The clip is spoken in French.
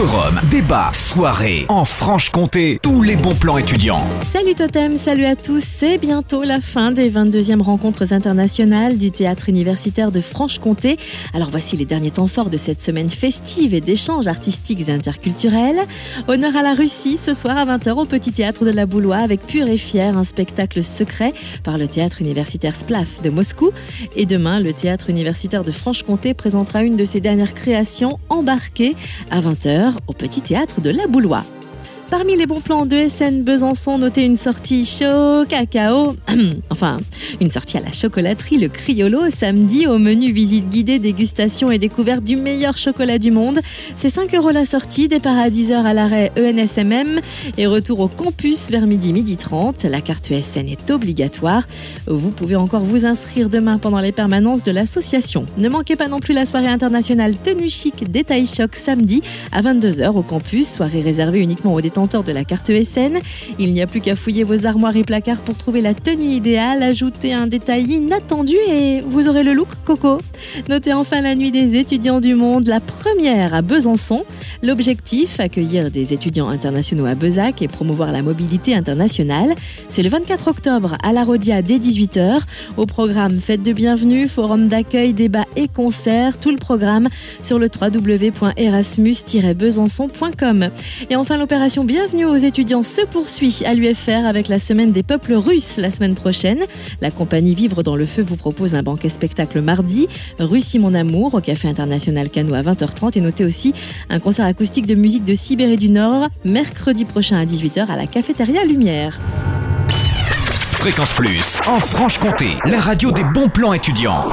Forum, débat, soirée, en Franche-Comté, tous les bons plans étudiants. Salut Totem, salut à tous. C'est bientôt la fin des 22e rencontres internationales du théâtre universitaire de Franche-Comté. Alors voici les derniers temps forts de cette semaine festive et d'échanges artistiques et interculturels. Honneur à la Russie ce soir à 20h au Petit Théâtre de la Boulois avec Pur et Fier, un spectacle secret par le théâtre universitaire Splaf de Moscou. Et demain, le théâtre universitaire de Franche-Comté présentera une de ses dernières créations embarquées à 20h au Petit Théâtre de la Boulois. Parmi les bons plans de SN Besançon, notez une sortie chaud cacao, enfin une sortie à la chocolaterie Le Criolo samedi au menu visite guidée, dégustation et découverte du meilleur chocolat du monde. C'est 5 euros la sortie, départ à 10h à l'arrêt ENSMM et retour au campus vers midi midi 30. La carte ESN est obligatoire. Vous pouvez encore vous inscrire demain pendant les permanences de l'association. Ne manquez pas non plus la soirée internationale Tenue Chic Détail Choc samedi à 22h au campus, soirée réservée uniquement aux détenteurs de la carte ESN. Il n'y a plus qu'à fouiller vos armoires et placards pour trouver la tenue idéale, ajouter un détail inattendu et vous aurez le look coco. Notez enfin la nuit des étudiants du monde, la première à Besançon. L'objectif, accueillir des étudiants internationaux à Bezac et promouvoir la mobilité internationale. C'est le 24 octobre à la Rodia dès 18h. Au programme Fête de bienvenue, forum d'accueil, débats et concerts. Tout le programme sur le www.erasmus-besançon.com. Et enfin, l'opération Bienvenue aux étudiants se poursuit à l'UFR avec la semaine des peuples russes la semaine prochaine. La compagnie Vivre dans le Feu vous propose un banquet spectacle mardi. Russie mon amour au Café International Cano à 20h30 et notez aussi un concert acoustique de musique de Sibérie du Nord mercredi prochain à 18h à la cafétéria Lumière. Fréquence Plus, en Franche-Comté, la radio des bons plans étudiants.